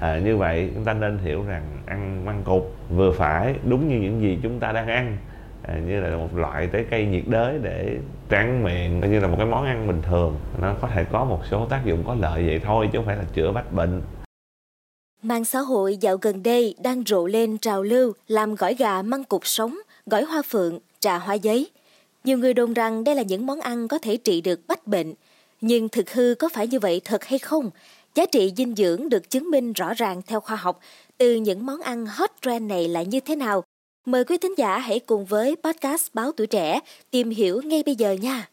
à, như vậy chúng ta nên hiểu rằng ăn măng cụt vừa phải đúng như những gì chúng ta đang ăn à, như là một loại trái cây nhiệt đới để tráng miệng như là một cái món ăn bình thường nó có thể có một số tác dụng có lợi vậy thôi chứ không phải là chữa bách bệnh Mạng xã hội dạo gần đây đang rộ lên trào lưu làm gỏi gà măng cục sống, gỏi hoa phượng, trà hoa giấy. Nhiều người đồn rằng đây là những món ăn có thể trị được bách bệnh. Nhưng thực hư có phải như vậy thật hay không? Giá trị dinh dưỡng được chứng minh rõ ràng theo khoa học từ những món ăn hot trend này là như thế nào? Mời quý thính giả hãy cùng với podcast Báo Tuổi Trẻ tìm hiểu ngay bây giờ nha.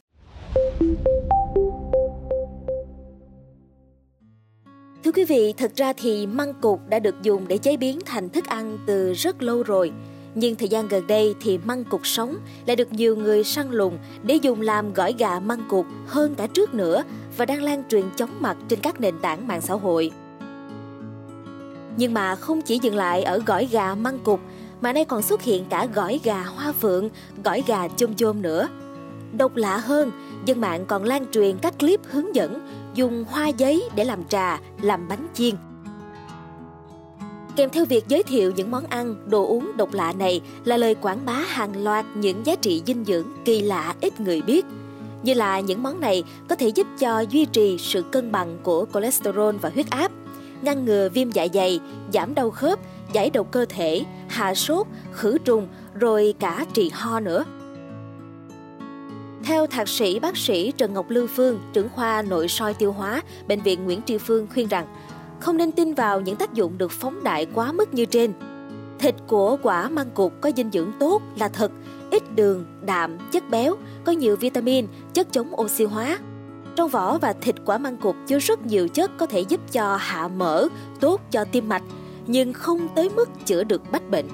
Thưa quý vị, thật ra thì măng cụt đã được dùng để chế biến thành thức ăn từ rất lâu rồi. Nhưng thời gian gần đây thì măng cục sống lại được nhiều người săn lùng để dùng làm gỏi gà măng cục hơn cả trước nữa và đang lan truyền chóng mặt trên các nền tảng mạng xã hội. Nhưng mà không chỉ dừng lại ở gỏi gà măng cục mà nay còn xuất hiện cả gỏi gà hoa phượng, gỏi gà chôm chôm nữa. Độc lạ hơn, dân mạng còn lan truyền các clip hướng dẫn dùng hoa giấy để làm trà, làm bánh chiên. Kèm theo việc giới thiệu những món ăn, đồ uống độc lạ này là lời quảng bá hàng loạt những giá trị dinh dưỡng kỳ lạ ít người biết. Như là những món này có thể giúp cho duy trì sự cân bằng của cholesterol và huyết áp, ngăn ngừa viêm dạ dày, giảm đau khớp, giải độc cơ thể, hạ sốt, khử trùng, rồi cả trị ho nữa. Theo thạc sĩ bác sĩ Trần Ngọc Lưu Phương, trưởng khoa nội soi tiêu hóa, Bệnh viện Nguyễn Tri Phương khuyên rằng không nên tin vào những tác dụng được phóng đại quá mức như trên. Thịt của quả măng cụt có dinh dưỡng tốt là thật, ít đường, đạm, chất béo, có nhiều vitamin, chất chống oxy hóa. Trong vỏ và thịt quả măng cụt chứa rất nhiều chất có thể giúp cho hạ mỡ, tốt cho tim mạch, nhưng không tới mức chữa được bách bệnh.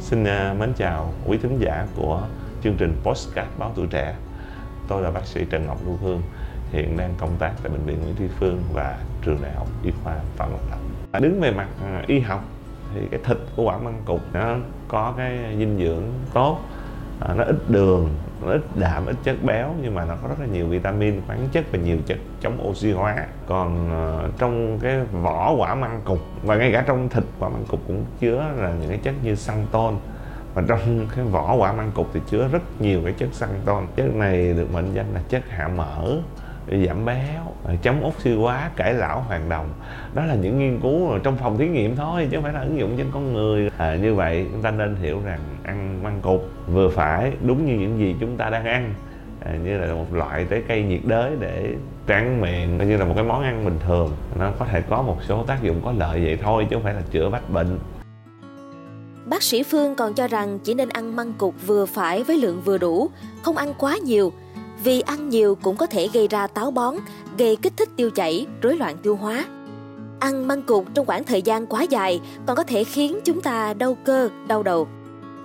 Xin à, mến chào quý thính giả của chương trình Postcard Báo Tuổi Trẻ. Tôi là bác sĩ Trần Ngọc Lưu Hương, hiện đang công tác tại Bệnh viện Nguyễn Tri Phương và Trường Đại học Y khoa Phạm Ngọc Thạch. Đứng về mặt à, y học thì cái thịt của quả măng cụt nó có cái dinh dưỡng tốt, à, nó ít đường, nó ít đạm, ít chất béo nhưng mà nó có rất là nhiều vitamin, khoáng chất và nhiều chất chống oxy hóa. Còn à, trong cái vỏ quả măng cụt và ngay cả trong thịt quả măng cụt cũng chứa là những cái chất như xăng tôn và trong cái vỏ quả măng cục thì chứa rất nhiều cái chất xăng chất này được mệnh danh là chất hạ mỡ giảm béo à, chống oxy hóa cải lão hoàng đồng. Đó là những nghiên cứu trong phòng thí nghiệm thôi chứ không phải là ứng dụng trên con người. À, như vậy chúng ta nên hiểu rằng ăn măng cục vừa phải đúng như những gì chúng ta đang ăn. À, như là một loại trái cây nhiệt đới để tráng miệng như là một cái món ăn bình thường. Nó có thể có một số tác dụng có lợi vậy thôi chứ không phải là chữa bách bệnh. Bác sĩ Phương còn cho rằng chỉ nên ăn măng cục vừa phải với lượng vừa đủ, không ăn quá nhiều, vì ăn nhiều cũng có thể gây ra táo bón, gây kích thích tiêu chảy, rối loạn tiêu hóa. Ăn măng cụt trong khoảng thời gian quá dài còn có thể khiến chúng ta đau cơ, đau đầu.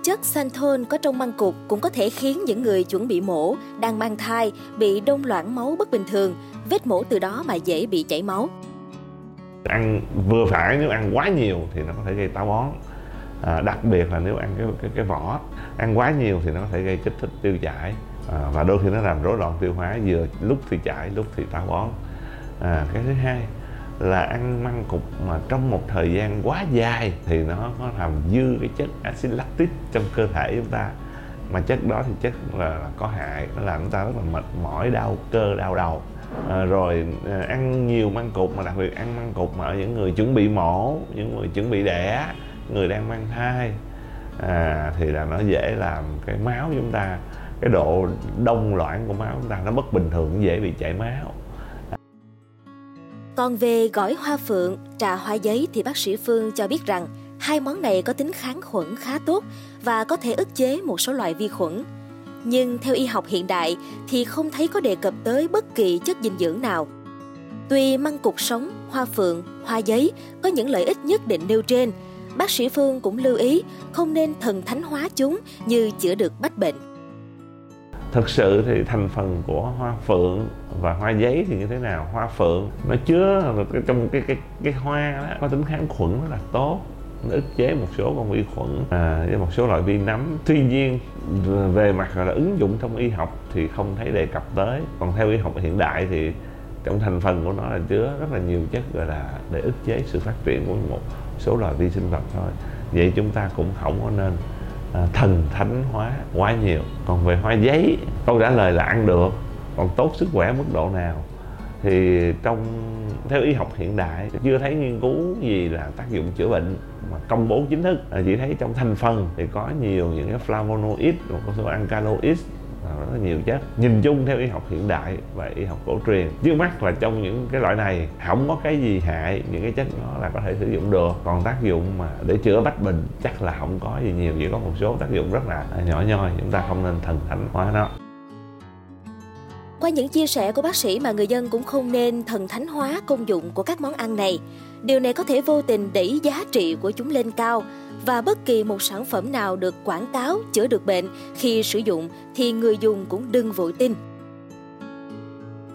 Chất xanthol có trong măng cụt cũng có thể khiến những người chuẩn bị mổ, đang mang thai, bị đông loãng máu bất bình thường, vết mổ từ đó mà dễ bị chảy máu. Ăn vừa phải nếu ăn quá nhiều thì nó có thể gây táo bón à, đặc biệt là nếu ăn cái, cái cái vỏ ăn quá nhiều thì nó có thể gây kích thích tiêu chảy à, và đôi khi nó làm rối loạn tiêu hóa vừa lúc thì chảy lúc thì táo bón. À, cái thứ hai là ăn măng cục mà trong một thời gian quá dài thì nó có làm dư cái chất axit lactic trong cơ thể chúng ta. Mà chất đó thì chất là, là có hại nó làm chúng ta rất là mệt mỏi đau cơ đau đầu. À, rồi à, ăn nhiều măng cục mà đặc biệt ăn măng cục mà ở những người chuẩn bị mổ những người chuẩn bị đẻ người đang mang thai à, thì là nó dễ làm cái máu chúng ta cái độ đông loãng của máu chúng ta nó bất bình thường dễ bị chảy máu còn về gỏi hoa phượng, trà hoa giấy thì bác sĩ Phương cho biết rằng hai món này có tính kháng khuẩn khá tốt và có thể ức chế một số loại vi khuẩn. Nhưng theo y học hiện đại thì không thấy có đề cập tới bất kỳ chất dinh dưỡng nào. Tuy măng cục sống, hoa phượng, hoa giấy có những lợi ích nhất định nêu trên, bác sĩ Phương cũng lưu ý không nên thần thánh hóa chúng như chữa được bách bệnh. Thực sự thì thành phần của hoa phượng và hoa giấy thì như thế nào? Hoa phượng nó chứa trong cái cái cái hoa đó có tính kháng khuẩn rất là tốt nó ức chế một số con vi khuẩn à, với một số loại vi nấm. Tuy nhiên về mặt là ứng dụng trong y học thì không thấy đề cập tới. Còn theo y học hiện đại thì trong thành phần của nó là chứa rất là nhiều chất gọi là để ức chế sự phát triển của một số loài vi sinh vật thôi. Vậy chúng ta cũng không có nên Ờ, thần thánh hóa quá nhiều. Còn về hoa giấy, câu trả lời là ăn được. Còn tốt sức khỏe mức độ nào? Thì trong, theo y học hiện đại, chưa thấy nghiên cứu gì là tác dụng chữa bệnh mà công bố chính thức. Ờ, chỉ thấy trong thành phần thì có nhiều những cái flavonoid, một số alkaloid. Ờ, rất là nhiều chất. Nhìn chung theo y học hiện đại và y học cổ truyền trước mắt là trong những cái loại này không có cái gì hại, những cái chất nó là có thể sử dụng được. Còn tác dụng mà để chữa bách bệnh chắc là không có gì nhiều, chỉ có một số tác dụng rất là nhỏ nhoi, chúng ta không nên thần thánh hóa nó những chia sẻ của bác sĩ mà người dân cũng không nên thần thánh hóa công dụng của các món ăn này. Điều này có thể vô tình đẩy giá trị của chúng lên cao và bất kỳ một sản phẩm nào được quảng cáo chữa được bệnh khi sử dụng thì người dùng cũng đừng vội tin.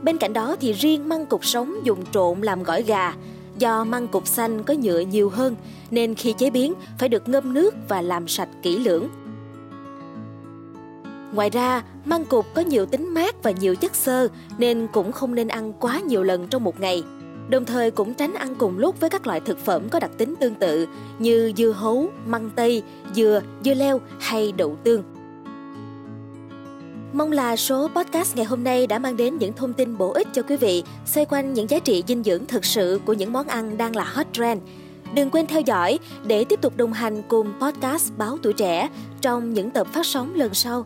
Bên cạnh đó thì riêng măng cục sống dùng trộn làm gỏi gà, do măng cục xanh có nhựa nhiều hơn nên khi chế biến phải được ngâm nước và làm sạch kỹ lưỡng. Ngoài ra, măng cụt có nhiều tính mát và nhiều chất xơ nên cũng không nên ăn quá nhiều lần trong một ngày. Đồng thời cũng tránh ăn cùng lúc với các loại thực phẩm có đặc tính tương tự như dưa hấu, măng tây, dừa, dưa leo hay đậu tương. Mong là số podcast ngày hôm nay đã mang đến những thông tin bổ ích cho quý vị xoay quanh những giá trị dinh dưỡng thực sự của những món ăn đang là hot trend. Đừng quên theo dõi để tiếp tục đồng hành cùng podcast Báo Tuổi Trẻ trong những tập phát sóng lần sau.